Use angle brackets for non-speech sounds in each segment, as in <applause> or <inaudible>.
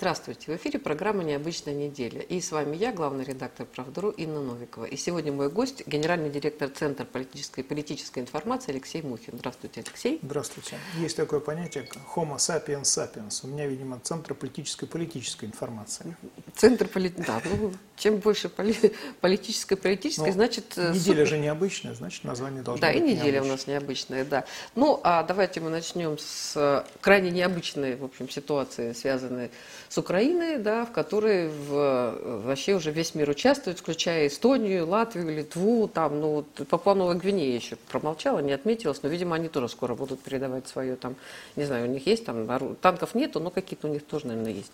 Здравствуйте, в эфире программа «Необычная неделя». И с вами я, главный редактор «Правдру» Инна Новикова. И сегодня мой гость, генеральный директор Центра политической и политической информации Алексей Мухин. Здравствуйте, Алексей. Здравствуйте. Есть такое понятие Homo sapiens sapiens. У меня, видимо, Центр политической и политической информации. Центр политической... Да, ну, чем больше поли... политической и политической, Но значит... Э, неделя супер... же необычная, значит, название должно да, быть Да, и неделя необычная. у нас необычная, да. Ну, а давайте мы начнем с э, крайне необычной, в общем, ситуации, связанной с Украиной, да, в которой в, вообще уже весь мир участвует, включая Эстонию, Латвию, Литву, там, ну, вот, Папуа Новая Гвинея еще промолчала, не отметилась, но, видимо, они тоже скоро будут передавать свое, там, не знаю, у них есть там, танков нету, но какие-то у них тоже, наверное, есть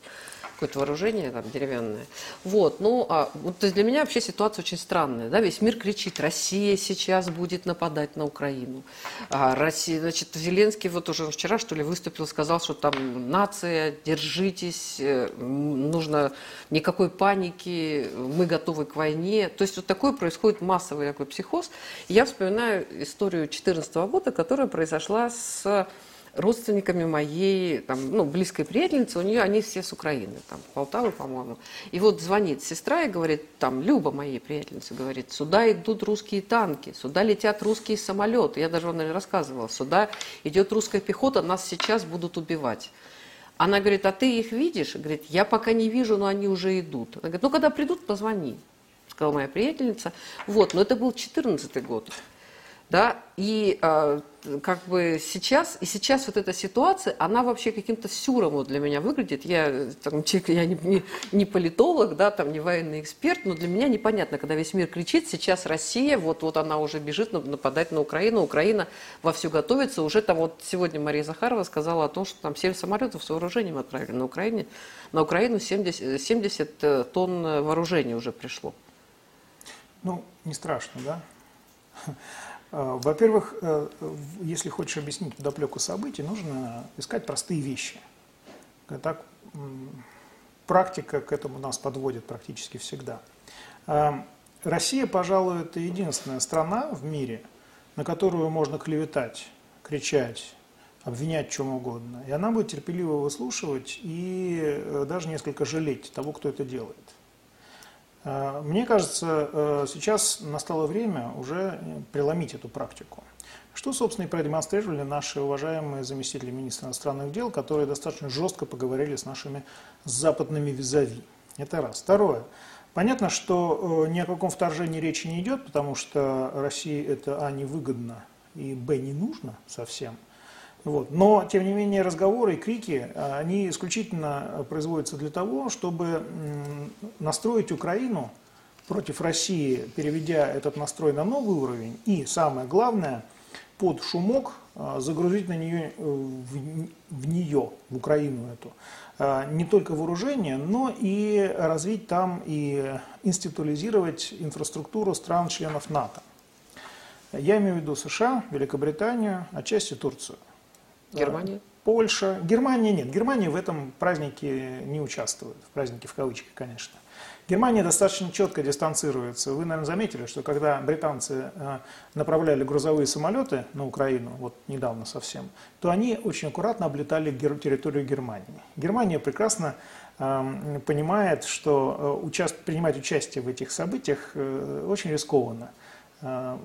какое-то вооружение там деревянное. Вот, ну, а, вот, то есть для меня вообще ситуация очень странная, да, весь мир кричит, Россия сейчас будет нападать на Украину. А, Россия, значит, Зеленский вот уже вчера, что ли, выступил, сказал, что там нация, держитесь, Э, нужно никакой паники, мы готовы к войне. То есть вот такой происходит массовый такой психоз. Я вспоминаю историю 2014 года, которая произошла с родственниками моей там, ну, близкой приятельницы, у нее они все с Украины, там, Полтавы, по-моему. И вот звонит сестра и говорит, там, Люба моей приятельницы, говорит, сюда идут русские танки, сюда летят русские самолеты. Я даже вам рассказывала, сюда идет русская пехота, нас сейчас будут убивать. Она говорит, а ты их видишь? Говорит, я пока не вижу, но они уже идут. Она говорит, ну когда придут, позвони, сказала моя приятельница. Вот, но это был 14 год. Да, и э, как бы сейчас, и сейчас вот эта ситуация, она вообще каким-то сюром вот для меня выглядит. Я, там, я не, не, не политолог, да, там, не военный эксперт, но для меня непонятно, когда весь мир кричит, сейчас Россия, вот, вот она уже бежит нападать на Украину, Украина вовсю готовится. Уже там вот сегодня Мария Захарова сказала о том, что там 7 самолетов с вооружением отправили на Украине. На Украину 70, 70 э, тонн вооружения уже пришло. Ну, не страшно, да? Э, во-первых, э, если хочешь объяснить подоплеку событий, нужно искать простые вещи. Так, практика к этому нас подводит практически всегда. Э, Россия, пожалуй, это единственная страна в мире, на которую можно клеветать, кричать, обвинять чем угодно. И она будет терпеливо выслушивать и даже несколько жалеть того, кто это делает. Э, мне кажется, э, сейчас настало время уже преломить эту практику. Что, собственно, и продемонстрировали наши уважаемые заместители министра иностранных дел, которые достаточно жестко поговорили с нашими западными визави. Это раз. Второе. Понятно, что э, ни о каком вторжении речи не идет, потому что России это, а, невыгодно, и, б, не нужно совсем – вот. Но, тем не менее, разговоры и крики, а, они исключительно производятся для того, чтобы настроить Украину против России, переведя этот настрой на новый уровень, и, самое главное, под шумок а, загрузить на нее, э, в, в нее, в Украину эту, не только вооружение, но и развить там и институализировать инфраструктуру стран-членов НАТО. Я имею в виду США, Великобританию, отчасти Турцию. Германия? Польша. Германия нет. Германия в этом празднике не участвует. В празднике в кавычках, конечно. Германия достаточно четко дистанцируется. Вы, наверное, заметили, что когда британцы э, направляли грузовые самолеты на Украину, вот недавно совсем, то они очень аккуратно облетали территорию Германии. Германия прекрасно эм, понимает, что э, принимать участие в этих событиях э, очень рискованно. А,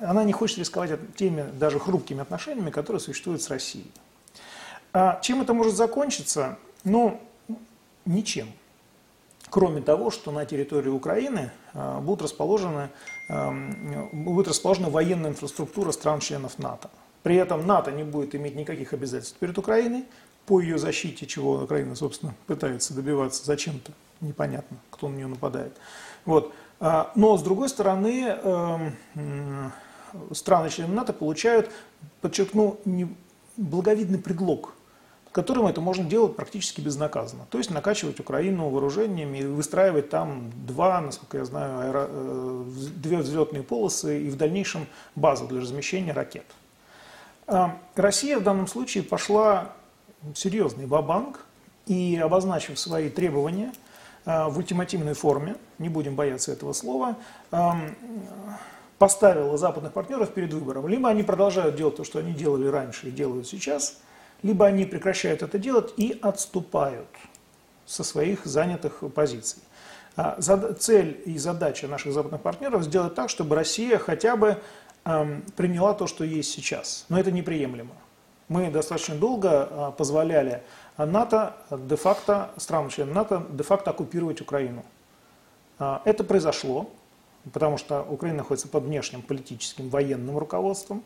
она не хочет рисковать теми даже хрупкими отношениями, которые существуют с Россией. А чем это может закончиться? Ну, ничем. Кроме того, что на территории Украины а, будут расположены, будет расположена военная инфраструктура стран-членов НАТО. При этом НАТО не будет иметь никаких обязательств перед Украиной по ее защите, чего Украина, собственно, пытается добиваться зачем-то. Непонятно, кто на нее нападает. Вот. А, но, с другой стороны, эм, страны-члены НАТО получают, подчеркну, благовидный предлог, которым это можно делать практически безнаказанно. То есть накачивать Украину вооружениями и выстраивать там два, насколько я знаю, аэро... Э, две взлетные полосы и в дальнейшем базу для размещения ракет. А, Россия в данном случае пошла серьезный ва-банк и, обозначив свои требования – в ультимативной форме, не будем бояться этого слова, эм, поставила западных партнеров перед выбором. Либо они продолжают делать то, что они делали раньше и делают сейчас, либо они прекращают это делать и отступают. со своих занятых позиций. А, цель и задача наших западных партнеров сделать так, чтобы Россия хотя бы эм, приняла то, что есть сейчас. Но это неприемлемо. Мы достаточно долго а, позволяли НАТО де-факто, странам-членам НАТО де-факто оккупировать Украину. А, это произошло, потому что Украина находится под внешним политическим военным руководством.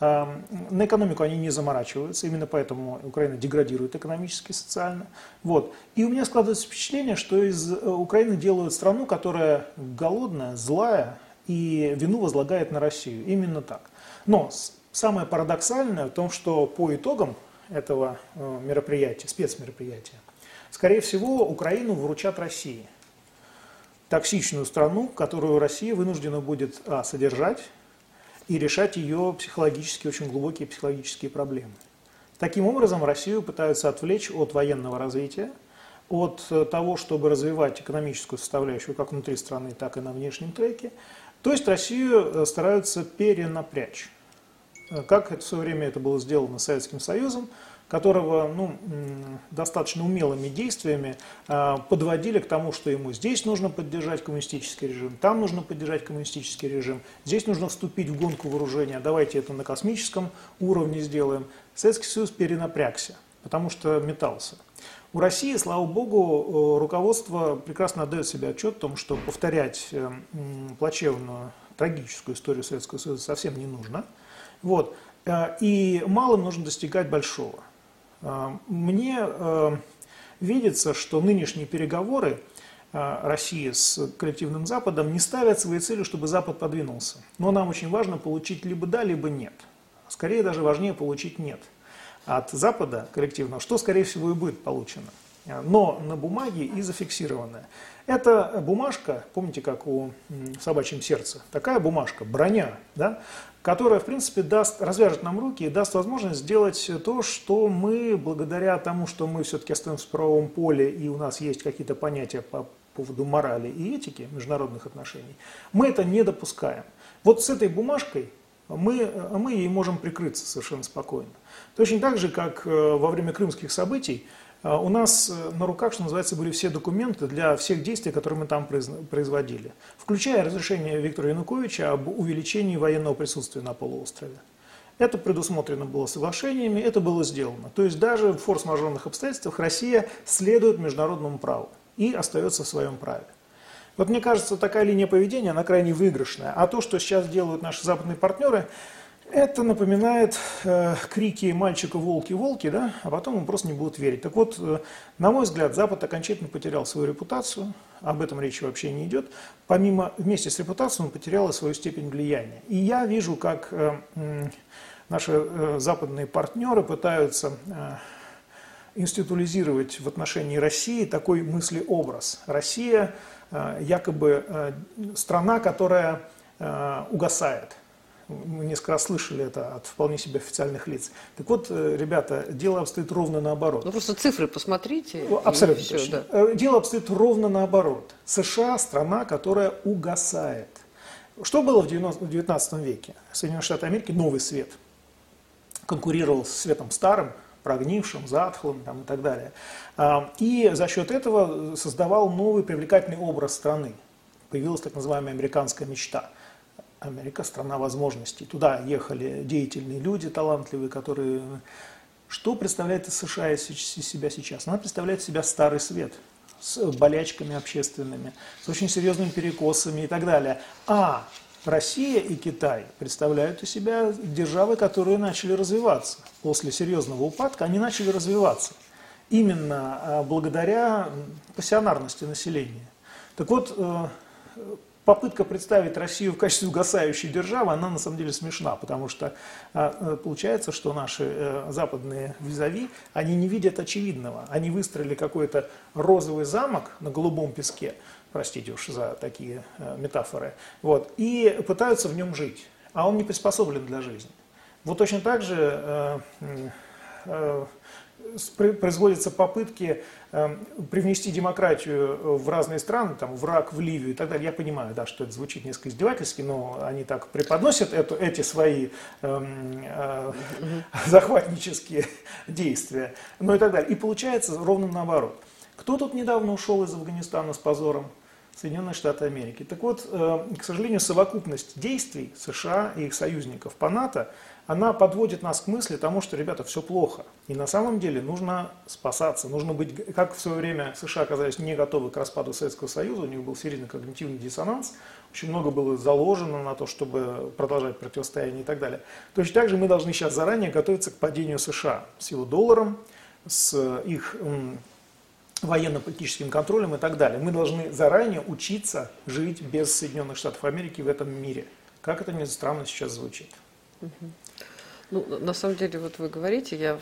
Эм, на экономику они не заморачиваются, именно поэтому Украина деградирует экономически и социально. Вот. И у меня складывается впечатление, что из э, Украины делают страну, которая голодная, злая и вину возлагает на Россию. Именно так. Но самое парадоксальное в том, что по итогам этого э, мероприятия, спецмероприятия, скорее всего, Украину вручат России. Токсичную страну, которую Россия вынуждена будет а, содержать, и решать ее психологически, очень глубокие психологические проблемы. Таким образом, Россию пытаются отвлечь от военного развития, от э, того, чтобы развивать экономическую составляющую как внутри страны, так и на внешнем треке. То есть Россию э, стараются перенапрячь. Э, как это в свое время это было сделано Советским Союзом, которого ну, достаточно умелыми действиями а, подводили к тому, что ему здесь нужно поддержать коммунистический режим, там нужно поддержать коммунистический режим, здесь нужно вступить в гонку вооружения, давайте это на космическом уровне сделаем. Советский Союз перенапрягся, потому что метался. У России, слава богу, руководство прекрасно отдает себе отчет о том, что повторять э, плачевную, трагическую историю Советского Союза совсем не нужно. Вот. Э, и малым нужно достигать большого. Э, мне э, видится, что нынешние переговоры России с коллективным Западом не ставят своей целью, чтобы Запад подвинулся. Но нам очень важно получить либо да, либо нет. Скорее даже важнее получить нет от Запада коллективного, что, скорее всего, и будет получено. Но на бумаге и зафиксированное. Это бумажка, помните, как у собачьем сердце, такая бумажка, броня, да, которая, в принципе, даст, развяжет нам руки и даст возможность сделать то, что мы, благодаря тому, что мы все-таки остаемся в правовом поле и у нас есть какие-то понятия по поводу морали и этики международных отношений, мы это не допускаем. Вот с этой бумажкой мы, мы ей можем прикрыться совершенно спокойно. Точно так же, как э, во время крымских событий у нас э, на руках, что называется, были все документы для всех действий, которые мы там производили, включая разрешение Виктора Януковича об увеличении военного присутствия на полуострове. Это предусмотрено было соглашениями, это было сделано. То есть даже в форс-мажорных обстоятельствах Россия следует международному праву и остается в своем праве. Вот мне кажется, такая линия поведения, она крайне выигрышная. А то, что сейчас делают наши западные партнеры, это напоминает э, крики мальчика «волки, волки», да? а потом он просто не будут верить. Так вот, э, на мой взгляд, Запад окончательно потерял свою репутацию, об этом речи вообще не идет. Помимо, вместе с репутацией он потерял и свою степень влияния. И я вижу, как э, э, наши э, западные партнеры пытаются э, институализировать в отношении России такой мыслеобраз. Россия э, якобы э, страна, которая э, угасает – мы несколько раз слышали это от вполне себе официальных лиц. Так вот, э, ребята, дело обстоит ровно наоборот. Ну просто цифры посмотрите. Абсолютно все, точно. Да. Э, дело обстоит ровно наоборот. США – страна, которая угасает. Что было в 19 веке? Соединенные Штаты Америки – новый свет. Конкурировал с светом старым, прогнившим, затхлым там, и так далее. А, и за счет этого создавал новый привлекательный образ страны. Появилась так называемая американская мечта – Америка – страна возможностей. Туда ехали деятельные люди, талантливые, которые... Что представляет США из себя сейчас? Она представляет себя старый свет с болячками общественными, с очень серьезными перекосами и так далее. А Россия и Китай представляют из себя державы, которые начали развиваться. После серьезного упадка они начали развиваться. Именно а, благодаря пассионарности населения. Так вот, э, попытка представить Россию в качестве угасающей державы, она на самом деле смешна, потому что а, э, получается, что наши э, западные визави, они не видят очевидного. Они выстроили какой-то розовый замок на голубом песке, простите уж за такие э, метафоры, вот, и пытаются в нем жить, а он не приспособлен для жизни. Вот точно так же производятся попытки эм, привнести демократию в разные страны, там, враг в Ливию и так далее. Я понимаю, да, что это звучит несколько издевательски, но они так преподносят эту, эти свои э, э, захватнические действия, ну и так далее. И получается ровно наоборот. Кто тут недавно ушел из Афганистана с позором? Соединенные Штаты Америки. Так вот, э, к сожалению, совокупность действий США и их союзников по НАТО, она подводит нас к мысли тому, что, ребята, все плохо. И на самом деле нужно спасаться, нужно быть, как в свое время США оказались не готовы к распаду Советского Союза, у них был серьезный когнитивный диссонанс, очень много было заложено на то, чтобы продолжать противостояние и так далее. Точно так же мы должны сейчас заранее готовиться к падению США с его долларом, с их военно-политическим контролем и так далее. Мы должны заранее учиться жить без Соединенных Штатов Америки в этом мире. Как это мне странно сейчас звучит. Ну, на самом деле, вот вы говорите, я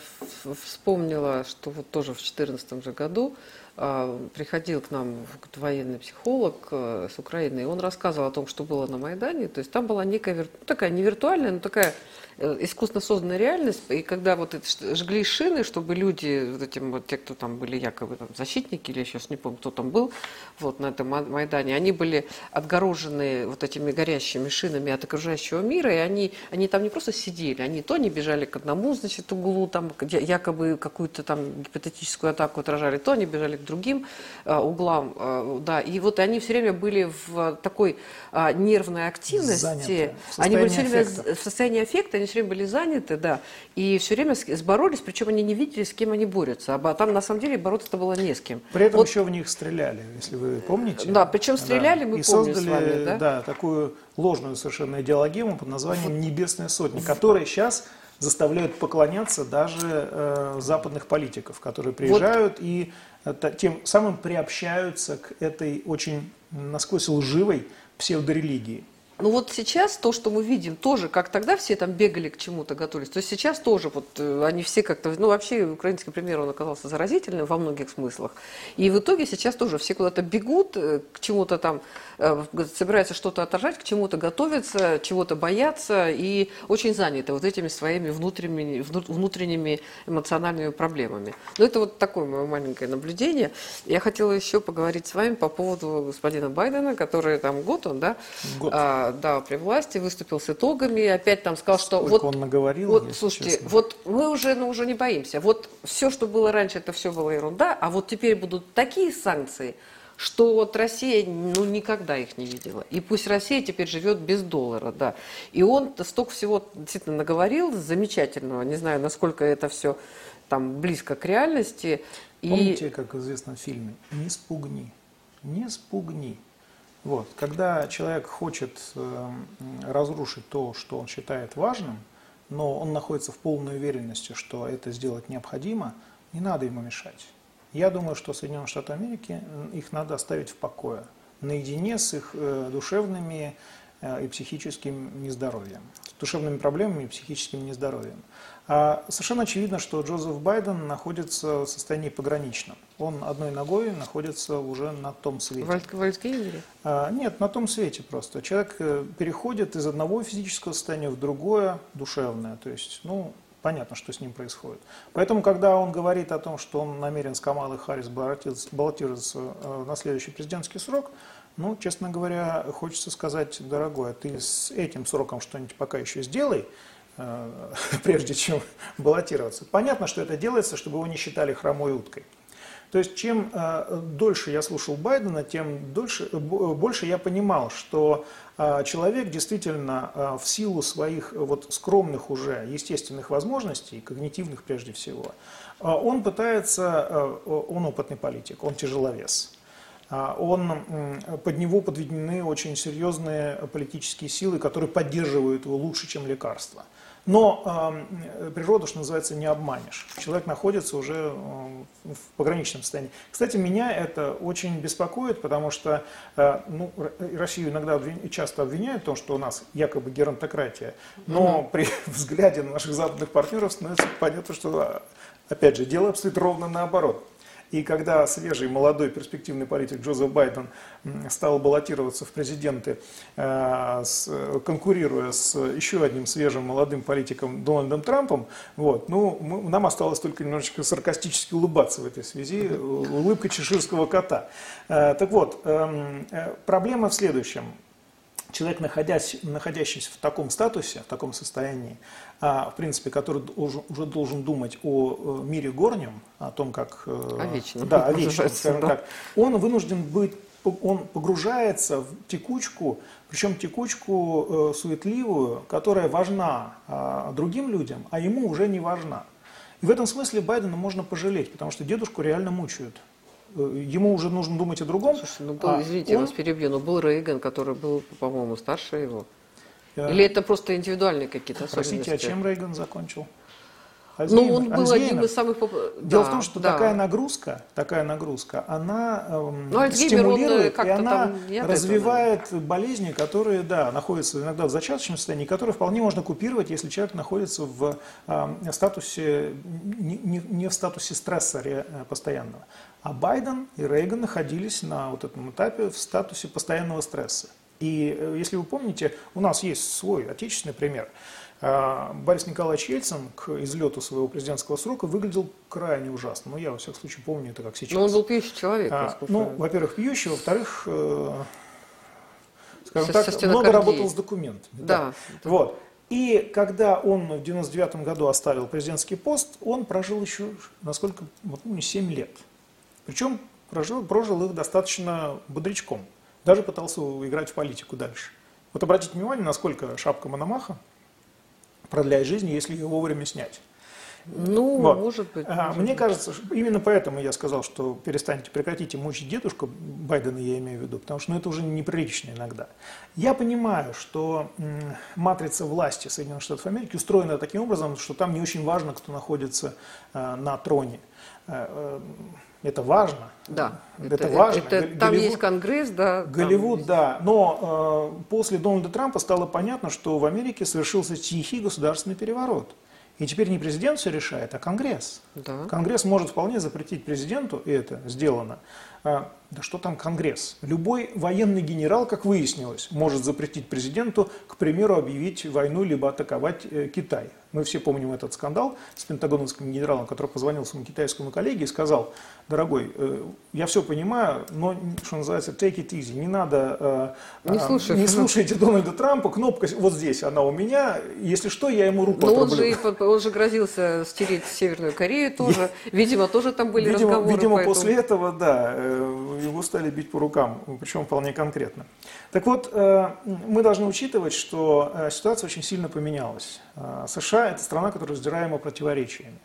вспомнила, что вот тоже в 2014 же году а, приходил к нам военный психолог э, с Украины, и он рассказывал о том, что было на Майдане. То есть там была некая, ну, такая не виртуальная, но такая Э, искусственно созданная реальность, и когда вот это, жгли шины, чтобы люди, вот этим вот те, кто там были якобы там, защитники, или я сейчас не помню, кто там был, вот на этом Майдане, они были отгорожены вот этими горящими шинами от окружающего мира, и они, они там не просто сидели, они то не бежали к одному, значит, углу, там якобы какую-то там гипотетическую атаку отражали, то они бежали к другим а, углам, а, да, и вот они все время были в такой а, нервной активности, Заняты, они были все время в состоянии эффекта, все время были заняты, да, и все время сборолись, причем они не видели, с кем они борются. А там на самом деле бороться-то было не с кем. При этом вот, еще в них стреляли, если вы помните. Да, причем стреляли, да. мы и помним создали, с вами, да? да, такую ложную совершенно идеологему под названием «Небесная сотня», которая сейчас заставляют поклоняться даже э, западных политиков, которые приезжают вот. и это, тем самым приобщаются к этой очень насквозь лживой псевдорелигии. Ну вот сейчас то, что мы видим, тоже, как тогда все там бегали к чему-то, готовились, то есть сейчас тоже вот э, они все как-то, ну вообще украинский пример, он оказался заразительным во многих смыслах. И в итоге сейчас тоже все куда-то бегут, э, к чему-то там Э, собираются что-то отражать, к чему-то готовятся, чего-то боятся и очень заняты вот этими своими внутренними, внутренними эмоциональными проблемами. Но это вот такое мое маленькое наблюдение. Я хотела еще поговорить с вами по поводу господина Байдена, который там год он, да, год. Да, при власти выступил с итогами, опять там сказал, что Сколько вот он наговорил. Вот, слушайте, честно. вот мы уже, ну уже не боимся. Вот все, что было раньше, это все было ерунда, а вот теперь будут такие санкции что вот Россия ну, никогда их не видела. И пусть Россия теперь живет без доллара, да. И он столько всего действительно наговорил замечательного. Не знаю, насколько это все там близко к реальности. Помните, и... как известно в фильме, не спугни, не спугни. Вот, когда человек хочет э, разрушить то, что он считает важным, но он находится в полной уверенности, что это сделать необходимо, не надо ему мешать. Я думаю, что Соединенные Штаты Америки, их надо оставить в покое, наедине с их э, душевными э, и психическим нездоровьем, с душевными проблемами и психическим нездоровьем. А совершенно очевидно, что Джозеф Байден находится в состоянии пограничном. Он одной ногой находится уже на том свете. В Альцгеймере? А, нет, на том свете просто. Человек э, переходит из одного физического состояния в другое душевное. То есть, ну, понятно, что с ним происходит. Поэтому, когда он говорит о том, что он намерен с Камалой Харрис баллотироваться э, на следующий президентский срок, ну, честно говоря, хочется сказать, дорогой, а ты с этим сроком что-нибудь пока еще сделай, <laughs> прежде чем баллотироваться. Понятно, что это делается, чтобы его не считали хромой уткой. То есть, чем э, дольше я слушал Байдена, тем дольше, больше я понимал, что человек действительно в силу своих вот скромных уже естественных возможностей, когнитивных прежде всего, он пытается, он опытный политик, он тяжеловес. Он, под него подведены очень серьезные политические силы, которые поддерживают его лучше, чем лекарства. Но э, природу, что называется, не обманешь. Человек находится уже э, в пограничном состоянии. Кстати, меня это очень беспокоит, потому что э, ну, Россию иногда обвин... часто обвиняют в том, что у нас якобы геронтократия. Но mm-hmm. при <laughs> взгляде на наших западных партнеров становится понятно, что, опять же, дело обстоит ровно наоборот. И когда свежий, молодой, перспективный политик Джозеф Байден стал баллотироваться в президенты, э, конкурируя с еще одним свежим молодым политиком Дональдом Трампом, вот, ну, мы, нам осталось только немножечко саркастически улыбаться в этой связи, улыбка чеширского кота. Э, так вот, эм, э, проблема в следующем. человек, находясь, находящийся в таком статусе, в таком состоянии, в принципе, который уже, уже должен думать о э, мире горнем, о том, как... Э, о вечном. Да, о вечном, скажем да. так. Он вынужден быть он погружается в текучку, причем текучку э, суетливую, которая важна э, другим людям, а ему уже не важна. И в этом смысле Байдена можно пожалеть, потому что дедушку реально мучают. Э, ему уже нужно думать о другом. Слушай, ну был, а извините, он... я вас перебью, но был Рейган, который был, по-моему, старше его. Или это просто индивидуальные какие-то особенности? Простите, а чем Рейган закончил? Альцгеймер, ну, он был Альцгеймер. одним из самых популярных. Дело да, в том, что да. такая нагрузка, такая нагрузка, она эм, ну, стимулирует он, и она развивает этого. болезни, которые, да, находятся иногда в зачаточном состоянии, которые вполне можно купировать, если человек находится в э, статусе, не, не, не в статусе стресса э, постоянного. А Байден и Рейган находились на вот этом этапе в статусе постоянного стресса. И э, если вы помните, у нас есть свой отечественный пример – а, Борис Николаевич Ельцин к излету своего президентского срока выглядел крайне ужасно. Но ну, я, во всяком случае, помню это как сейчас. Но он был пьющий человек. А, ну, во-первых, пьющий, во-вторых, э, скажем со, так, много работал с документами. Да. да. Вот. И когда он в 99 году оставил президентский пост, он прожил еще, насколько вот, помню, 7 лет. Причем прожил, прожил их достаточно бодрячком. Даже пытался играть в политику дальше. Вот обратите внимание, насколько шапка Мономаха продляет жизнь, если ее вовремя снять. Ну, вот. может быть. А, может Мне быть. кажется, именно поэтому я сказал, что перестаньте, прекратите мучить дедушку, Байдена я имею в виду, потому что ну, это уже неприлично иногда. Я понимаю, что м, матрица власти Соединенных Штатов Америки устроена таким образом, что там не очень важно, кто находится э, на троне. Э, э, это важно. Да, это, это важно. Это, Голливуд, там есть Конгресс, да. Голливуд, да. Но э, после Дональда Трампа стало понятно, что в Америке совершился тихий государственный переворот. И теперь не президент все решает, а Конгресс. Да. Конгресс может вполне запретить президенту, и это сделано. А, да что там Конгресс? Любой военный генерал, как выяснилось, может запретить президенту, к примеру, объявить войну либо атаковать э, Китай. Мы все помним этот скандал с пентагоновским генералом, который позвонил своему китайскому коллеге и сказал, дорогой, э, я все понимаю, но, что называется, take it easy, не надо, э, не, слушай, не слушайте Дональда Трампа, кнопка вот здесь, она у меня, если что, я ему руку Но он же, он же грозился стереть Северную Корею <laughs> тоже, видимо, тоже там были видимо, разговоры. Видимо, поэтому... после этого, да, его стали бить по рукам, причем вполне конкретно. Так вот, мы должны учитывать, что ситуация очень сильно поменялась. США это страна, которая раздираема противоречиями.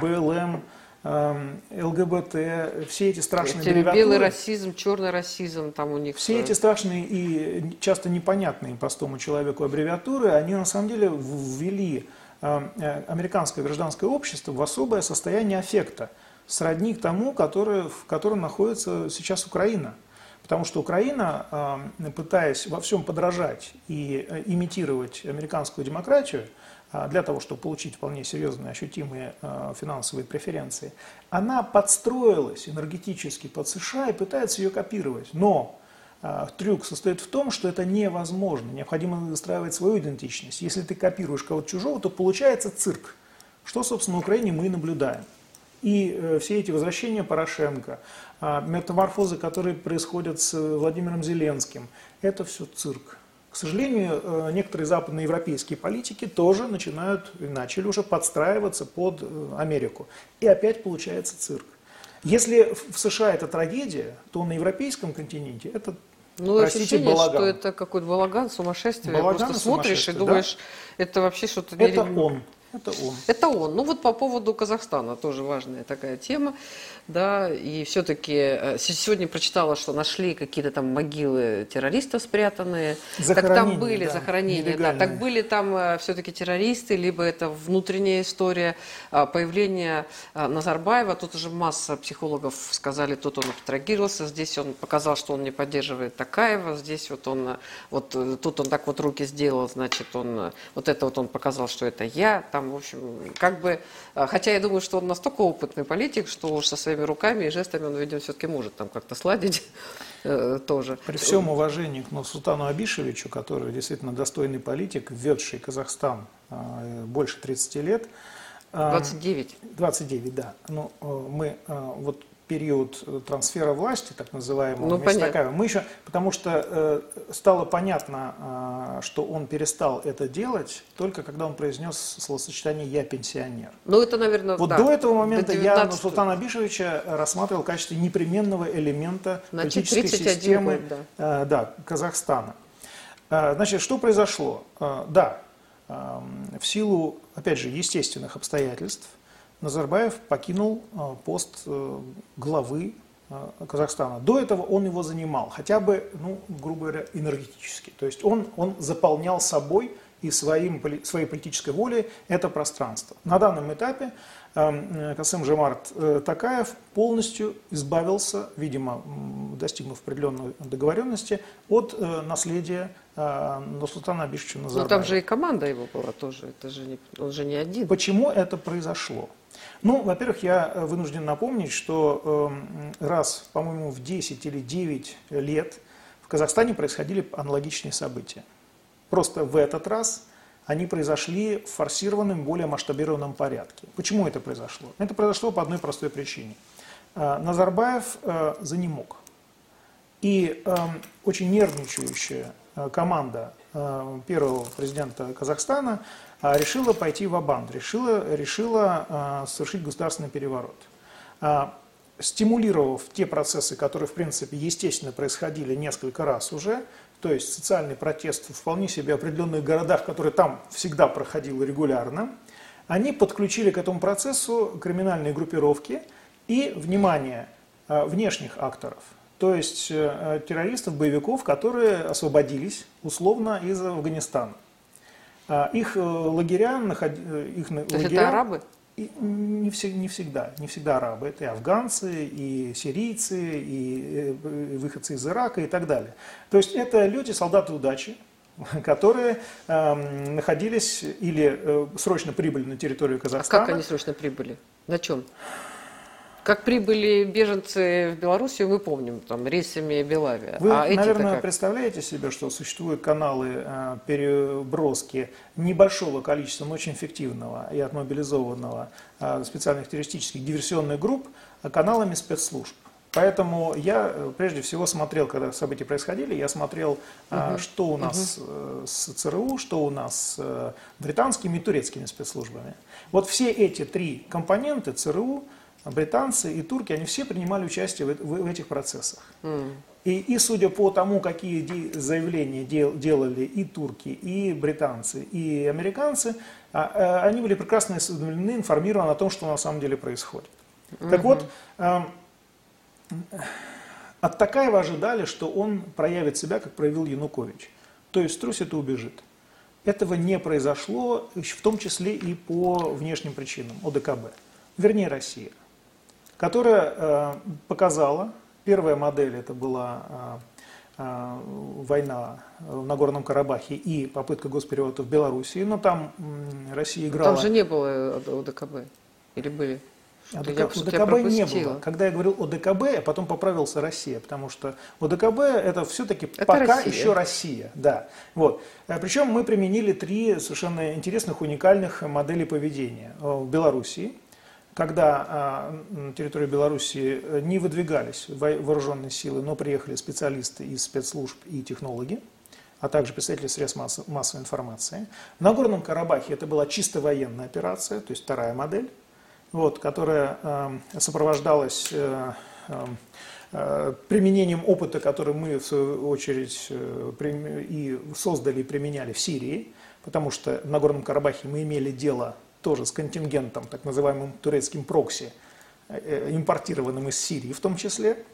БЛМ, эм, ЛГБТ, все эти страшные эти аббревиатуры. Белый расизм, черный расизм там у них. Все эти страшные и часто непонятные простому человеку аббревиатуры, они на самом деле ввели э, американское гражданское общество в особое состояние аффекта, сродни к тому, который, в котором находится сейчас Украина. Потому что Украина, эм, пытаясь во всем подражать и э, имитировать американскую демократию, а, для того, чтобы получить вполне серьезные ощутимые финансовые преференции, она подстроилась энергетически под США и пытается ее копировать. Но трюк состоит в том, что это невозможно. Необходимо выстраивать свою идентичность. Если ты копируешь кого-то чужого, то получается цирк. Что, собственно, в Украине мы и наблюдаем. И э, все эти возвращения Порошенко, метаморфозы, которые происходят с Владимиром Зеленским, это все цирк. К сожалению, э, некоторые западноевропейские политики тоже начинают и начали уже подстраиваться под э, Америку. И опять получается цирк. Если в США это трагедия, то на европейском континенте это ну, Простите, ощущение, балаган. что это какой-то балаган, сумасшествие. Балаган Просто смотришь и думаешь, да? это вообще что-то... Это он. Это он. Это он. Ну вот по поводу Казахстана тоже важная такая тема, да, и все-таки э, сегодня прочитала, что нашли какие-то там могилы террористов спрятанные. Так там были да, захоронения, да, так были там э, все-таки террористы, либо это внутренняя история а, появления Назарбаева. Тут уже масса психологов сказали, тут он абстрагировался, здесь он показал, что он не поддерживает Такаева, здесь вот он, вот тут он так вот руки сделал, значит, он, вот это вот он показал, что это я, там там, в общем, как бы, а, хотя я думаю, что он настолько опытный политик, что уж со своими руками и жестами он, видимо, все-таки может там как-то сладить <laughs> э, тоже. При всем уважении к Султану Абишевичу, который действительно достойный политик, введший Казахстан э, больше 30 лет, 29. 29, да. Ну, мы вот период э, трансфера власти, так называемого, ну, Мистакаева, мы еще, потому что э, стало понятно, э, что он перестал это делать только когда он произнес словосочетание «я пенсионер». Ну, это, наверное, Вот да, до этого момента до 19... я Султана Абишевича рассматривал в качестве непременного элемента Значит, политической системы год, да. Э, да, Казахстана. Э, значит, что произошло? Э, да, э, в силу, опять же, естественных обстоятельств, Назарбаев покинул э, пост э, главы э, Казахстана. До этого он его занимал, хотя бы, ну, грубо говоря, энергетически. То есть он, он заполнял собой и своим, своей политической волей это пространство. На данном этапе Касым Жемарт Такаев полностью избавился, видимо, достигнув определенной договоренности, от наследия Нурсултана Абишевича Назарбаева. Но там же и команда его была тоже, это же не, он же не один. Почему это произошло? Ну, во-первых, я э, вынужден напомнить, что э, раз, по-моему, в 10 или 9 лет в Казахстане происходили аналогичные события. Просто в этот раз они произошли в форсированном, более масштабированном порядке. Почему это произошло? Это произошло по одной простой причине. Э, Назарбаев э, занемог. И э, очень нервничающая команда первого президента Казахстана а, решила пойти в Абанд, решила, решила а, совершить государственный переворот. А, стимулировав те процессы, которые, в принципе, естественно происходили несколько раз уже, то есть социальный протест в вполне себе определенных городах, который там всегда проходил регулярно, они подключили к этому процессу криминальные группировки и, внимание, внешних акторов, то есть э, террористов, боевиков, которые освободились условно из Афганистана. А, их э, лагеря, э, их То лагеря, это арабы? И не, всег, не всегда, не всегда арабы. Это и афганцы, и сирийцы, и выходцы из Ирака и так далее. То есть это люди, солдаты удачи, <laughs> которые э, находились или э, срочно прибыли на территорию Казахстана. А как они срочно прибыли? На чем? Как прибыли беженцы в Белоруссию, мы помним, там, рейсами Белавия. Вы, а наверное, как? представляете себе, что существуют каналы э, переброски небольшого количества, но очень эффективного и отмобилизованного э, специальных террористических диверсионных групп э, каналами спецслужб. Поэтому я прежде всего смотрел, когда события происходили, я смотрел, угу. что у нас угу. с ЦРУ, что у нас с британскими и турецкими спецслужбами. Вот все эти три компоненты ЦРУ, британцы и турки, они все принимали участие в, в, в этих процессах. Mm. И, и судя по тому, какие де, заявления дел, делали и турки, и британцы, и американцы, а, а, они были прекрасно осведомлены, информированы о том, что на самом деле происходит. Mm-hmm. Так вот, э, от Такаева ожидали, что он проявит себя, как проявил Янукович. То есть струсит и убежит. Этого не произошло, в том числе и по внешним причинам, ОДКБ. Вернее, Россия которая э, показала, первая модель это была э, э, война в Нагорном Карабахе и попытка госпереворота в Белоруссии, но там Россия играла... Там же не было ОДКБ, или были? ОДК, я, ОДКБ не было. Когда я говорил ОДКБ, я потом поправился Россия, потому что ОДКБ это все-таки пока Россия. еще Россия. Да. Вот. Причем мы применили три совершенно интересных, уникальных модели поведения в Белоруссии когда а, на территории Беларуси э, не выдвигались вооруженные силы, но приехали специалисты из спецслужб и технологи, а также представители средств массовой информации. В Нагорном Карабахе это была чисто военная операция, то есть вторая модель, вот, которая э, сопровождалась э, э, применением опыта, который мы, в свою очередь, и создали и применяли в Сирии, потому что в Нагорном Карабахе мы имели дело тоже с контингентом, так называемым турецким прокси, э, э, импортированным из Сирии в том числе,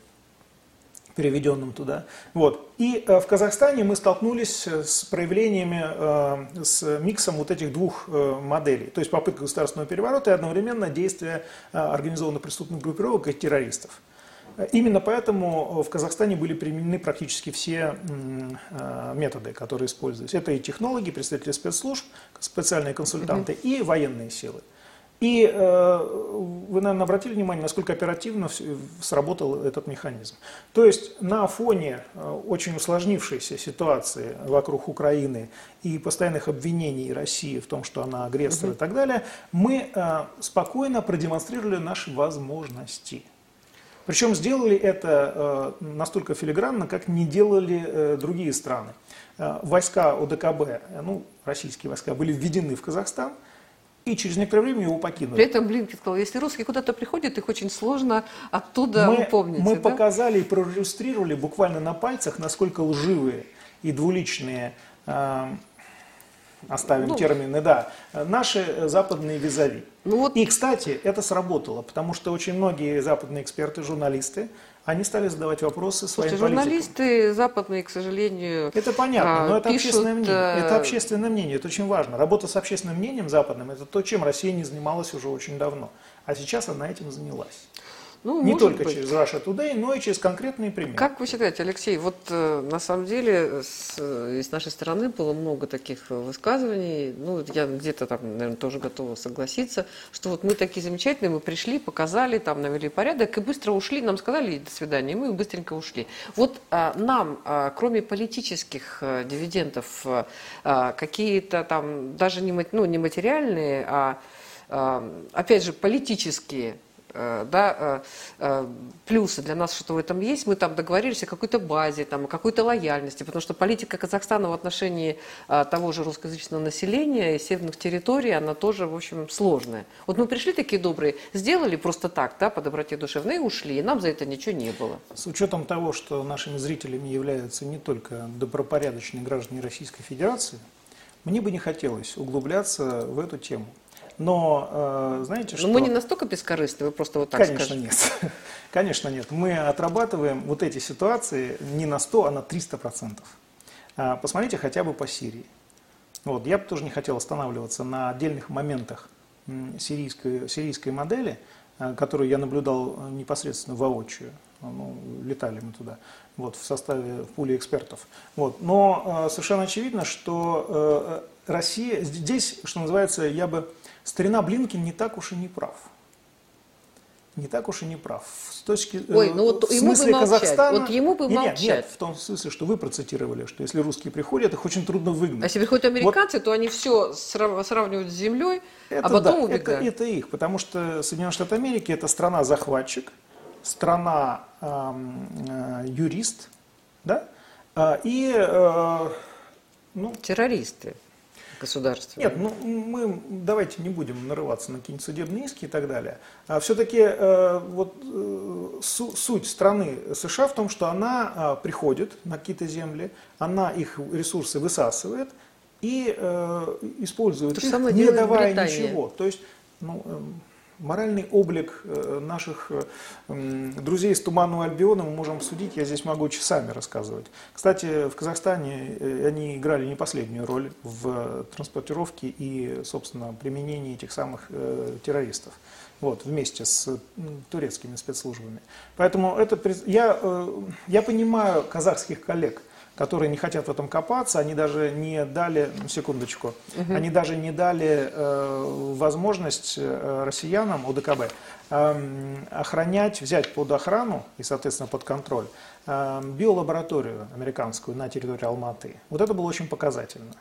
переведенным туда. Вот. И э, в Казахстане мы столкнулись с проявлениями, с миксом вот этих двух моделей. То есть попытка государственного переворота и одновременно действия организованных преступных группировок и террористов. Именно поэтому в Казахстане были применены практически все а, методы, которые используются. Это и технологи, представители спецслужб, специальные консультанты угу. и военные силы. И э, вы, наверное, обратили внимание, насколько оперативно сработал этот механизм. То есть на фоне э, очень усложнившейся ситуации вокруг Украины и постоянных обвинений России в том, что она агрессор угу. и так далее, мы э, спокойно продемонстрировали наши возможности. Причем сделали это настолько филигранно, как не делали другие страны. Войска ОДКБ, ну, российские войска, были введены в Казахстан – и через некоторое время его покинули. При этом Блинкин сказал, если русские куда-то приходят, их очень сложно оттуда мы, упомнить. Мы да? показали и проиллюстрировали буквально на пальцах, насколько лживые и двуличные, э, оставим ну, термины, да, наши западные визави. Ну вот... И, кстати, это сработало, потому что очень многие западные эксперты, журналисты, они стали задавать вопросы своим Слушайте, журналисты западные, к сожалению, Это понятно, но это пишут, общественное мнение. Э, это общественное мнение, это очень важно. Работа с общественным мнением западным – это то, чем Россия не занималась уже очень давно. А сейчас она этим занялась. Ну, не только быть. через Russia Today, но и через конкретные примеры. Как вы считаете, Алексей, вот э, на самом деле с, э, с нашей стороны было много таких высказываний, ну, я где-то там, наверное, тоже готова согласиться, что вот мы такие замечательные, мы пришли, показали, там навели порядок и быстро ушли, нам сказали до свидания, и мы быстренько ушли. Вот а, нам, а, кроме политических а, дивидендов, а, какие-то там, даже не, ну, не материальные, а, опять же, политические Э, да, э, э, плюсы для нас, что в этом есть. Мы там договорились о какой-то базе, там, о какой-то лояльности, потому что политика Казахстана в отношении того же русскоязычного населения и северных территорий, она тоже, в общем, сложная. Вот мы пришли такие добрые, сделали просто так, да, по доброте душевной и ушли, и нам за это ничего не было. С учетом того, что нашими зрителями являются не только добропорядочные граждане Российской Федерации, мне бы не хотелось углубляться в эту тему. Но э, знаете что? Но мы не настолько бескорыстны, вы просто вот так Конечно скажете. нет. <laughs> Конечно нет. Мы отрабатываем вот эти ситуации не на 100, а на 300%. А, посмотрите хотя бы по Сирии. Вот, я бы тоже не хотел останавливаться на отдельных моментах сирийской, сирийской модели, э, которую я наблюдал непосредственно воочию. Ну, летали мы туда вот, в составе в пуле экспертов. Вот. Но э, совершенно очевидно, что э, Россия, здесь, что называется, я бы старина Блинкин не так уж и не прав. Не так уж и не прав. С точки э, Ой, ну вот в ему смысле бы Казахстана... Вот ему бы молчать. Нет, нет, в том смысле, что вы процитировали, что если русские приходят, их очень трудно выгнать. А если приходят американцы, вот... то они все сравнивают с землей, а это, а потом да, убегают. Это, это их, потому что Соединенные Штаты Америки это страна-захватчик, страна э, юрист, да, а, и э, ну, террористы государства. Нет, ну мы давайте не будем нарываться на какие-нибудь судебные иски и так далее. А все-таки э, вот э, су, суть страны США в том, что она э, приходит на какие-то земли, она их ресурсы высасывает и э, использует То их, не давая ничего. То есть, ну, э, Моральный облик э, наших э, друзей из Туманного Альбиона мы можем судить, я здесь могу часами рассказывать. Кстати, в Казахстане э, они играли не последнюю роль в транспортировке и, собственно, применении этих самых террористов. Вот, вместе с турецкими спецслужбами. Поэтому это, я, я понимаю казахских коллег – которые не хотят в этом копаться, они даже не дали, ну, секундочку, угу. они даже не дали э, возможность э, россиянам, ОДКБ, э, охранять, взять под охрану и, соответственно, под контроль э, биолабораторию американскую на территории Алматы. Вот это было очень показательно.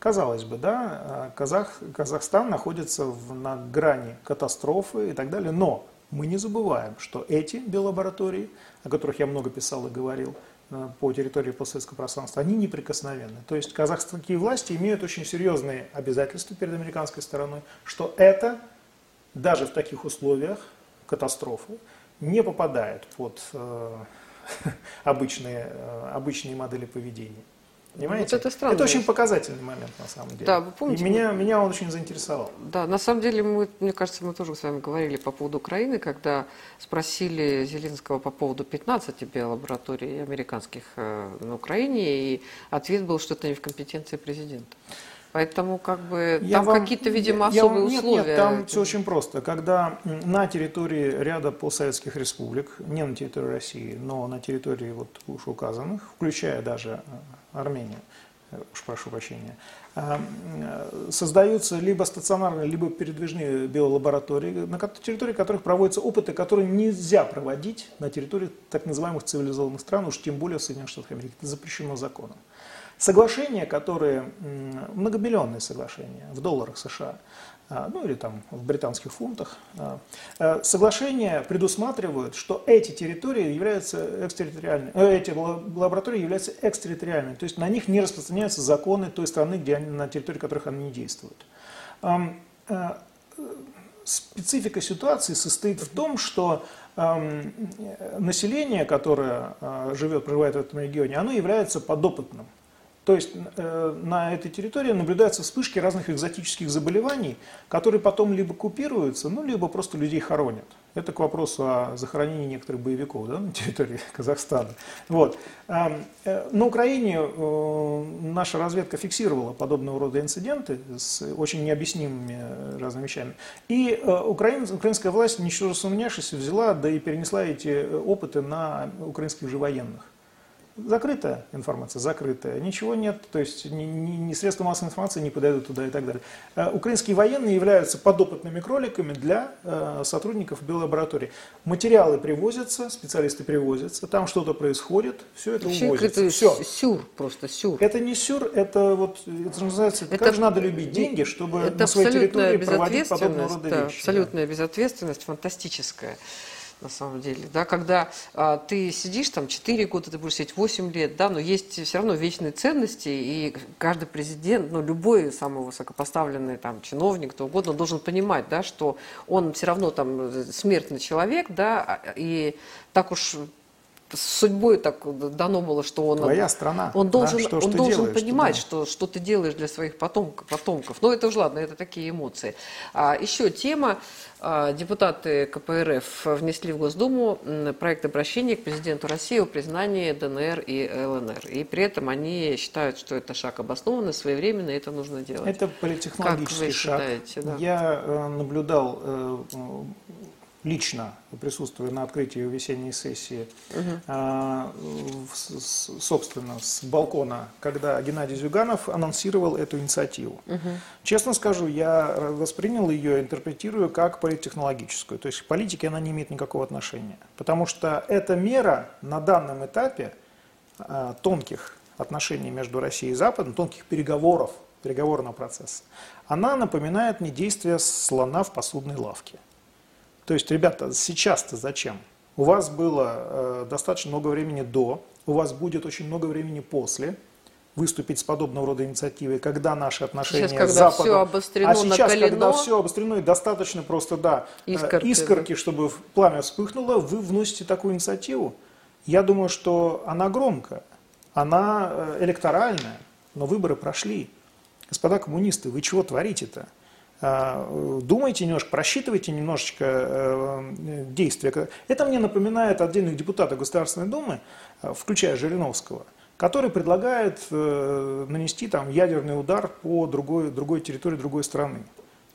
Казалось бы, да, э, Казах, Казахстан находится в, на грани катастрофы и так далее, но мы не забываем, что эти биолаборатории, о которых я много писал и говорил, по территории постсоветского пространства, они неприкосновенны. То есть казахстанские власти имеют очень серьезные обязательства перед американской стороной, что это даже в таких условиях катастрофы не попадает под э, <laughs> обычные, э, обычные модели поведения. Понимаете? Вот это странно. Это очень показательный момент на самом деле. Да, вы помните? И меня, меня он очень заинтересовал. Да, на самом деле, мы, мне кажется, мы тоже с вами говорили по поводу Украины, когда спросили Зеленского по поводу 15 биолабораторий американских э, на Украине, и ответ был, что это не в компетенции президента. Поэтому как бы я там какие-то, видимо, я, особые я, условия. Нет, там все очень просто. Когда на территории ряда постсоветских республик, не на территории России, но на территории вот уж указанных, включая даже Армению, уж прошу прощения, создаются либо стационарные, либо передвижные биолаборатории, на территории которых проводятся опыты, которые нельзя проводить на территории так называемых цивилизованных стран, уж тем более Соединенных Штатов Америки. Это запрещено законом. Соглашения, которые, многомиллионные соглашения в долларах США, а, ну или там в британских фунтах, а, а, соглашения предусматривают, что эти территории являются экстерриториальными, э, эти лаборатории являются экстерриториальными, то есть на них не распространяются законы той страны, где они, на территории которых они не действуют. Специфика ситуации состоит в том, что население, которое живет, проживает в этом регионе, оно является подопытным. То есть э, на этой территории наблюдаются вспышки разных экзотических заболеваний, которые потом либо купируются, ну, либо просто людей хоронят. Это к вопросу о захоронении некоторых боевиков да, на территории <laughs> Казахстана. Вот. Э, на Украине э, наша разведка фиксировала подобного рода инциденты с очень необъяснимыми разными вещами. И украинская власть, ничего сомневшись, взяла, да и перенесла эти опыты на украинских же военных. Закрытая информация, закрытая, ничего нет, то есть ни, ни, ни средства массовой информации не подойдут туда и так далее. Э, украинские военные являются подопытными кроликами для э, сотрудников биолаборатории. Материалы привозятся, специалисты привозятся, там что-то происходит, все это Вообще, увозится. Это все. Сюр просто, сюр. Это не сюр, это вот, это называется, это, как же надо любить деньги, чтобы это на своей территории проводить подобного рода да, вещи. Абсолютная да. безответственность, фантастическая на самом деле, да, когда а, ты сидишь там 4 года, ты будешь сидеть 8 лет, да, но есть все равно вечные ценности, и каждый президент, ну, любой самый высокопоставленный там чиновник, кто угодно, должен понимать, да, что он все равно там смертный человек, да, а, и так уж с судьбой так дано было, что он... Твоя страна. Он должен, да? что, он что должен делаешь, понимать, что, что ты делаешь для своих потомков. потомков. Но это уже ладно, это такие эмоции. А, еще тема. А, депутаты КПРФ внесли в Госдуму проект обращения к президенту России о признании ДНР и ЛНР. И при этом они считают, что это шаг обоснованный, своевременный, и это нужно делать. Это политтехнологический шаг. Считаете, да? Я э, наблюдал э, лично присутствуя на открытии весенней сессии, угу. собственно, с балкона, когда Геннадий Зюганов анонсировал эту инициативу. Угу. Честно скажу, я воспринял ее, интерпретирую как политтехнологическую. То есть к политике она не имеет никакого отношения. Потому что эта мера на данном этапе а, тонких отношений между Россией и Западом, тонких переговоров, переговорного процесса, она напоминает мне действия слона в посудной лавке. То есть, ребята, сейчас-то зачем? У вас было э, достаточно много времени до, у вас будет очень много времени после выступить с подобного рода инициативой, когда наши отношения сейчас, когда с Западом... Все обострено, а сейчас, накалено, когда все обострено и достаточно просто, да, э, искорки, искорки да. чтобы пламя вспыхнуло, вы вносите такую инициативу. Я думаю, что она громкая, она э, электоральная, но выборы прошли. Господа коммунисты, вы чего творите-то? А, думайте немножко, просчитывайте немножечко э, действия. Это мне напоминает отдельных депутатов Государственной Думы, э, включая Жириновского, который предлагает э, нанести там ядерный удар по другой, другой территории другой страны.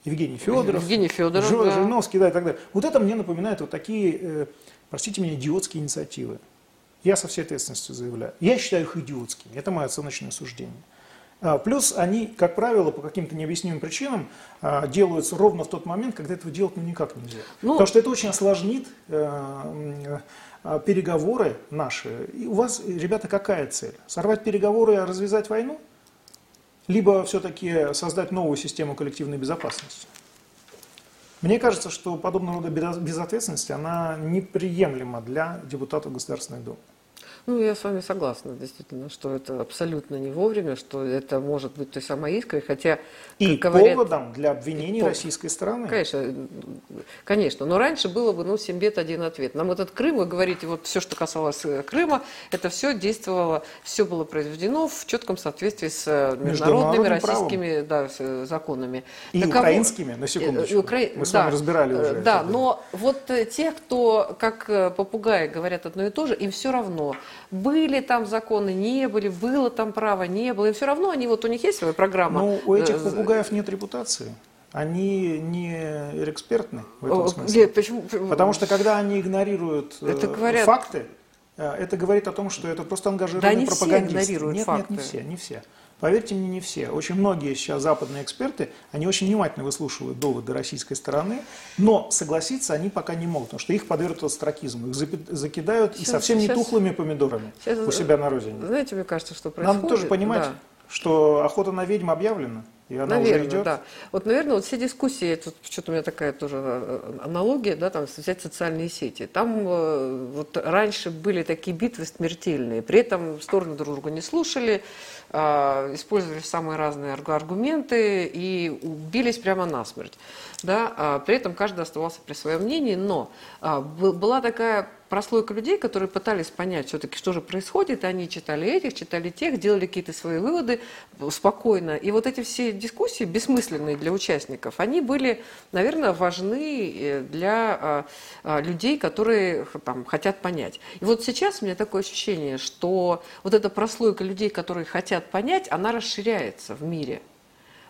Евгений Федоров, Евгений Федоров Ж, да. Жириновский, да, и так далее. Вот это мне напоминает вот такие, простите меня, идиотские инициативы. Я со всей ответственностью заявляю. Я считаю их идиотскими. Это мое оценочное суждение. А, плюс они, как правило, по каким-то необъяснимым причинам а, делаются ровно в тот момент, когда этого делать ну никак нельзя. Ну, Потому что это очень осложнит э, э, переговоры наши. И у вас, ребята, какая цель? Сорвать переговоры и развязать войну? Либо все-таки создать новую систему коллективной безопасности? Мне кажется, что подобного рода безответственность, она неприемлема для депутатов Государственной Думы. Ну, я с вами согласна, действительно, что это абсолютно не вовремя, что это может быть той самой искрой, хотя... И говорят, поводом для обвинений повод. российской стороны. Конечно, конечно, но раньше было бы, ну, 7 бед, один ответ. Нам этот Крым, вы говорите, вот все, что касалось э, Крыма, это все действовало, все было произведено в четком соответствии с э, международными российскими да, э, законами. И Таково... украинскими, на секундочку. Укра... Мы с вами да, разбирали уже. Да, но вот те, кто как попугаи говорят одно и то же, им все равно, были там законы, не были, было там право, не было. И все равно они, вот у них есть своя программа. Ну, у этих э, попугаев нет репутации. Они не экспертны в этом смысле. Нет, почему? Потому что когда они игнорируют э, это говорят... факты, э, это говорит о том, что это просто ангажированные да, пропагандисты. Все игнорируют нет, факты. нет, не все, не все. Поверьте мне, не все. Очень многие сейчас западные эксперты, они очень внимательно выслушивают доводы российской стороны, но согласиться они пока не могут, потому что их подвергнут астракизму, их закидают сейчас, и совсем сейчас, не тухлыми помидорами сейчас, у себя на родине. Знаете, мне кажется, что происходит? Надо тоже понимать, да. что охота на ведьм объявлена. И она наверное, уже идет? да. Вот, наверное, вот все дискуссии, тут что-то у меня такая тоже э, аналогия, да, там взять социальные сети. Там э, вот раньше были такие битвы смертельные, при этом стороны друг друга не слушали, э, использовали самые разные аргументы и убились прямо насмерть. Да, а при этом каждый оставался при своем мнении, но а, была такая прослойка людей, которые пытались понять все-таки, что же происходит, они читали этих, читали тех, делали какие-то свои выводы спокойно. И вот эти все дискуссии, бессмысленные для участников, они были, наверное, важны э, для а, а, людей, которые там, хотят понять. И вот сейчас у меня такое ощущение, что вот эта прослойка людей, которые хотят понять, она расширяется в мире.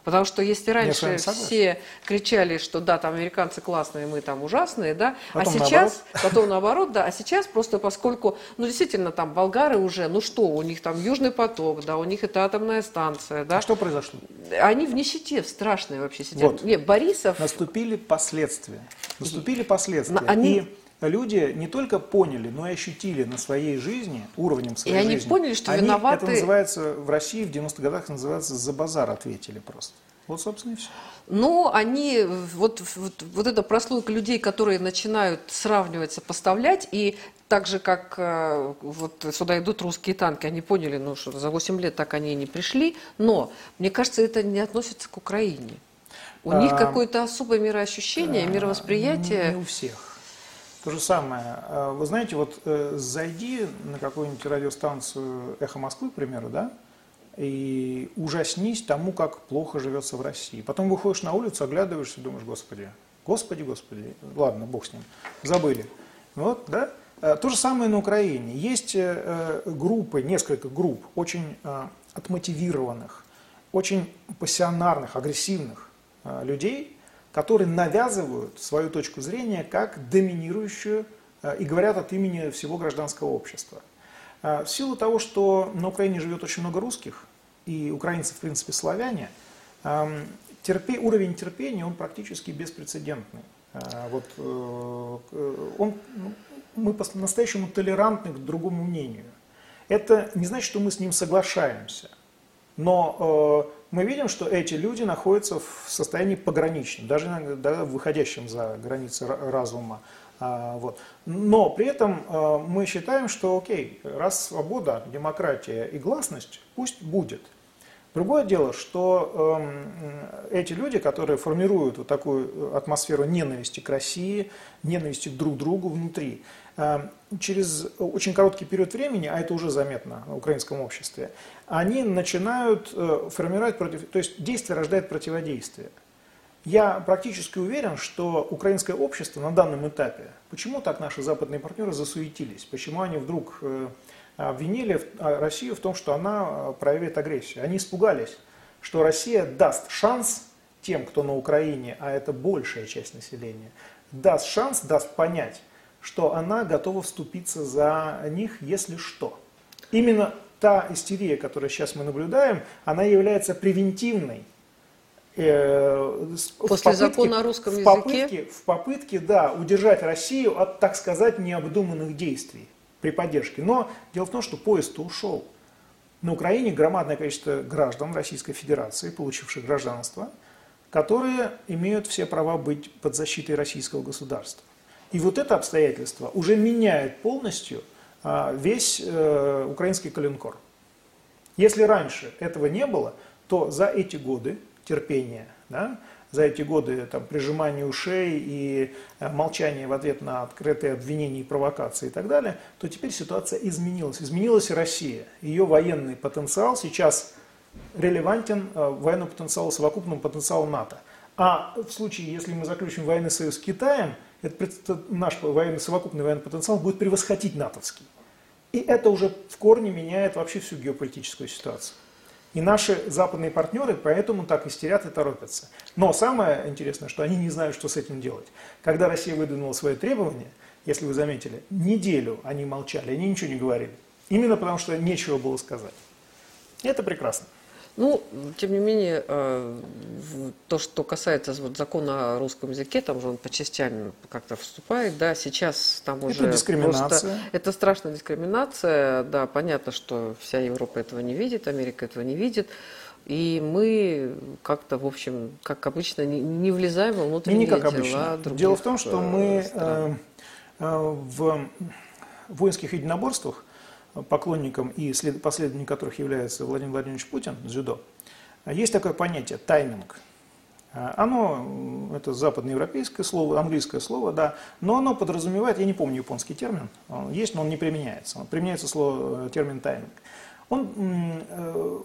Потому что если раньше все кричали, что да, там американцы классные, мы там ужасные, да, а потом а сейчас, наоборот. потом наоборот, да, а сейчас просто поскольку, ну действительно там болгары уже, ну что, у них там Южный поток, да, у них это атомная станция, да. А что произошло? Они в нищете, в страшной вообще сидят. Вот. Не, Борисов... Наступили последствия. Наступили последствия. Они... И люди не только поняли, но и ощутили на своей жизни, уровнем своей жизни. И они поняли, что они, виноваты... Это называется, в России в 90-х годах называется «за базар ответили» просто. Вот, собственно, и все. Ну, они, вот, вот, вот эта прослойка людей, которые начинают сравнивать, сопоставлять, и так же, как э, вот сюда идут русские танки, они поняли, ну, что за 8 лет так они и не пришли, но, мне кажется, это не относится к Украине. У а, них какое-то особое мироощущение, а, мировосприятие. Не у всех. То же самое. А, вы знаете, вот э, зайди на какую-нибудь радиостанцию «Эхо Москвы», к примеру, да, и ужаснись тому, как плохо живется в России. Потом выходишь на улицу, оглядываешься и думаешь, господи, господи, господи, ладно, бог с ним, забыли. Вот, да? А, то же самое на Украине. Есть э, группы, несколько групп, очень отмотивированных, очень пассионарных, агрессивных людей, которые навязывают свою точку зрения как доминирующую э, и говорят от имени всего гражданского общества. Э, в силу того, что на Украине живет очень много русских, и украинцы, в принципе, славяне, эм, терпе, уровень терпения, он практически беспрецедентный. Э, вот, он, ну, мы по-настоящему толерантны к другому мнению. Это не значит, что мы с ним соглашаемся, но мы видим, что эти люди находятся в состоянии пограничном, даже иногда выходящем за границы разума. А, вот. Но при этом а, мы считаем, что окей, раз свобода, демократия и гласность, пусть будет. Другое дело, что э, эти люди, которые формируют вот такую атмосферу ненависти к России, ненависти к друг другу внутри, через очень короткий период времени, а это уже заметно в украинском обществе, они начинают э, формировать против... То есть действие рождает противодействие. Я практически уверен, что украинское общество на данном этапе, почему так наши западные партнеры засуетились, почему они вдруг э, обвинили а, Россию в том, что она э, проявит агрессию. Они испугались, что Россия даст шанс тем, кто на Украине, а это большая часть населения, даст шанс, даст понять, что она готова вступиться за них, если что. Именно та истерия, которую сейчас мы наблюдаем, она является превентивной. Э, После попытке, закона о русском в попытке, В попытке, да, удержать Россию от, так сказать, необдуманных действий при поддержке. Но дело в том, что поезд ушел. На Украине громадное количество граждан Российской Федерации, получивших гражданство, которые имеют все права быть под защитой российского государства. И вот это обстоятельство уже меняет полностью а, весь э, украинский коленкор. Если раньше этого не было, то за эти годы терпения, да, за эти годы там, прижимания ушей и э, молчания в ответ на открытые обвинения и провокации и так далее, то теперь ситуация изменилась. Изменилась и Россия. Ее военный потенциал сейчас релевантен э, военному потенциалу, совокупному потенциалу НАТО. А в случае, если мы заключим военный союз с Китаем, этот наш военный, совокупный военный потенциал будет превосходить натовский. И это уже в корне меняет вообще всю геополитическую ситуацию. И наши западные партнеры поэтому так истерят и торопятся. Но самое интересное, что они не знают, что с этим делать. Когда Россия выдвинула свои требования, если вы заметили, неделю они молчали, они ничего не говорили. Именно потому, что нечего было сказать. И это прекрасно. Ну, тем не менее, э, то, что касается вот закона о русском языке, там же он по частям как-то вступает, да, сейчас там уже... Это дискриминация. Просто, это страшная дискриминация, да, понятно, что вся Европа этого не видит, Америка этого не видит, и мы как-то, в общем, как обычно, не, не влезаем во внутренние не как дела обычно. Дело в том, что э, мы э, э, в воинских единоборствах поклонником и последователем которых является Владимир Владимирович Путин, дзюдо, есть такое понятие тайминг. Оно, это западноевропейское слово, английское слово, да, но оно подразумевает, я не помню японский термин, он есть, но он не применяется. Применяется слово, термин тайминг. Он э,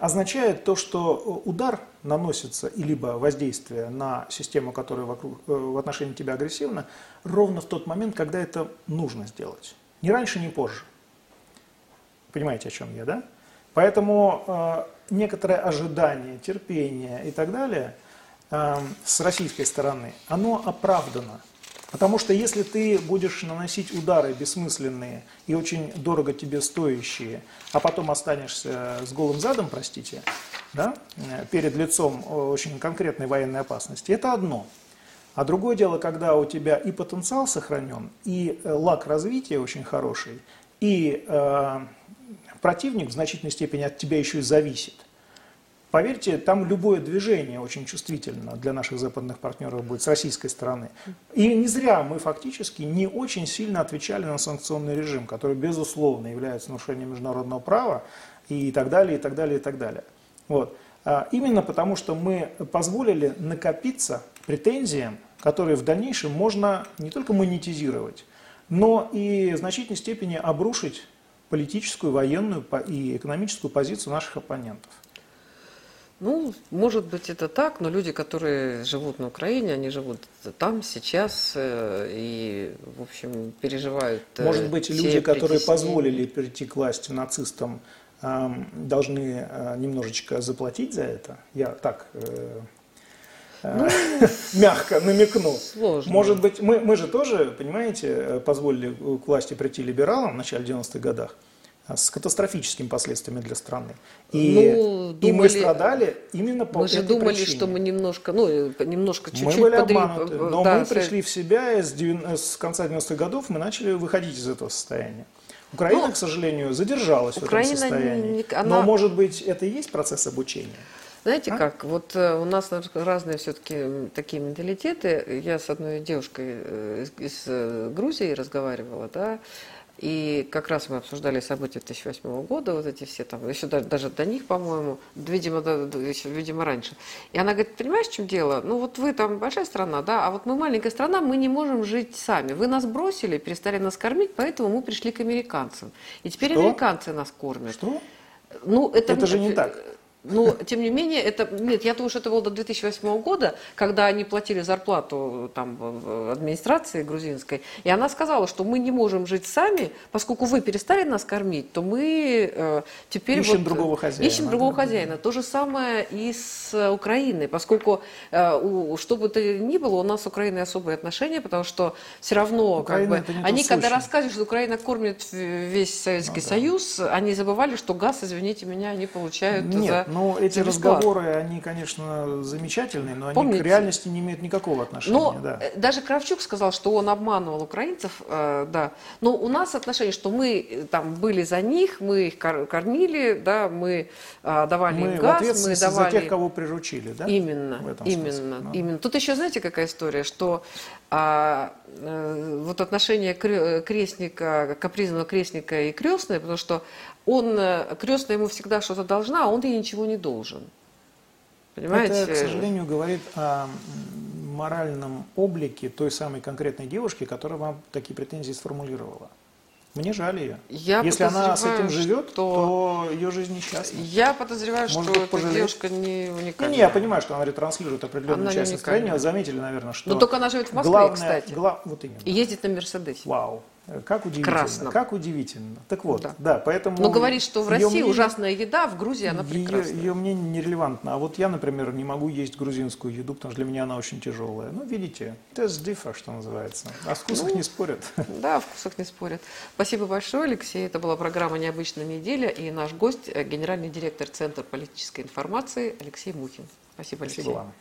означает то, что удар наносится, и либо воздействие на систему, которая вокруг, э, в отношении тебя агрессивна, ровно в тот момент, когда это нужно сделать. Ни раньше, ни позже. Понимаете, о чем я, да? Поэтому э, некоторое ожидание, терпение и так далее э, с российской стороны, оно оправдано. Потому что если ты будешь наносить удары бессмысленные и очень дорого тебе стоящие, а потом останешься с голым задом, простите, да, э, перед лицом очень конкретной военной опасности, это одно. А другое дело, когда у тебя и потенциал сохранен, и э, лак развития очень хороший, и э, противник в значительной степени от тебя еще и зависит. Поверьте, там любое движение очень чувствительно для наших западных партнеров будет с российской стороны. И не зря мы фактически не очень сильно отвечали на санкционный режим, который, безусловно, является нарушением международного права и так далее, и так далее, и так далее. Вот. А именно потому, что мы позволили накопиться претензиям, которые в дальнейшем можно не только монетизировать, но и в значительной степени обрушить политическую, военную и экономическую позицию наших оппонентов. Ну, может быть, это так, но люди, которые живут на Украине, они живут там, сейчас, э, и, в общем, переживают э, Может быть, люди, которые позволили прийти к власти нацистам, должны э, немножечко заплатить за это? Я так ну, <laughs> мягко намекнул. Сложно. Может быть, мы, мы же тоже, понимаете, позволили к власти прийти либералам в начале 90-х годах с катастрофическими последствиями для страны. И, ну, думали, и мы страдали именно по Мы же думали, причине. что мы немножко, ну, немножко чуть-чуть... Мы были подри... обмануты, но да, мы пришли в себя, и с, 90, с конца 90-х годов мы начали выходить из этого состояния. Украина, ну, к сожалению, задержалась Украина в этом состоянии. Не, она... Но, может быть, это и есть процесс обучения? Знаете а? как, вот э, у нас разные все-таки такие менталитеты. Я с одной девушкой э, из э, Грузии разговаривала, да, и как раз мы обсуждали события 2008 года, вот эти все там, еще даже, даже до них, по-моему, видимо, до, еще, видимо, раньше. И она говорит, понимаешь, в чем дело? Ну вот вы там большая страна, да, а вот мы маленькая страна, мы не можем жить сами. Вы нас бросили, перестали нас кормить, поэтому мы пришли к американцам. И теперь Что? американцы нас кормят. Что? Ну, это, это же не так. Но, тем не менее, это, нет, я думаю, что это было до 2008 года, когда они платили зарплату там, администрации грузинской, и она сказала, что мы не можем жить сами, поскольку вы перестали нас кормить, то мы э, теперь... Ищем вот, другого хозяина. Ищем другого да, хозяина. То же самое и с Украиной, поскольку, э, у, что бы то ни было, у нас с Украиной особые отношения, потому что все равно, Украина как бы, они когда рассказывают, что Украина кормит весь Советский ну, да. Союз, они забывали, что газ, извините меня, они получают нет, за ну, эти разговоры, они, конечно, замечательные, но Помните? они к реальности не имеют никакого отношения. Но да. Э, даже Кравчук сказал, что он обманывал украинцев, э, да. Но у нас отношение, что мы э, там были за них, мы их кормили, да, мы э, давали мы им газ, мы давали... за тех, кого приручили, да? Именно, именно, смысле, ну. именно. Тут еще знаете какая история, что а, э, вот отношение крестника, капризного крестника и крестной, потому что он, э, крестная ему всегда что-то должна, а он ей ничего не должен. Понимаете? Это, к сожалению, говорит о моральном облике той самой конкретной девушки, которая вам такие претензии сформулировала. Мне жаль ее. Я Если она с этим живет, что... то ее жизнь несчастна. Я подозреваю, Может что быть, эта девушка не уникальна. Не, не, я понимаю, что она ретранслирует определенную часть настроения. Заметили, наверное, что... Но только она живет в Москве, главное, кстати. Гла... Вот именно. И ездит на Мерседесе. Вау. Как удивительно. Красном. Как удивительно. Так вот, Да. да, поэтому... Но говорит, что в России мнение- ужасная еда, в Грузии она Ее, прекрасная. ее мнение нерелевантно. А вот я, например, не могу есть грузинскую еду, потому что для меня она очень тяжелая. Ну, видите, тест дифа, что называется. О вкусах Ну, не спорят. Да, о вкусах не спорят. Спасибо большое, Алексей. Это была программа «Необычная неделя» и наш гость, э, генеральный директор Центра политической информации Алексей Мухин. Спасибо, Алексей. Спасибо вам.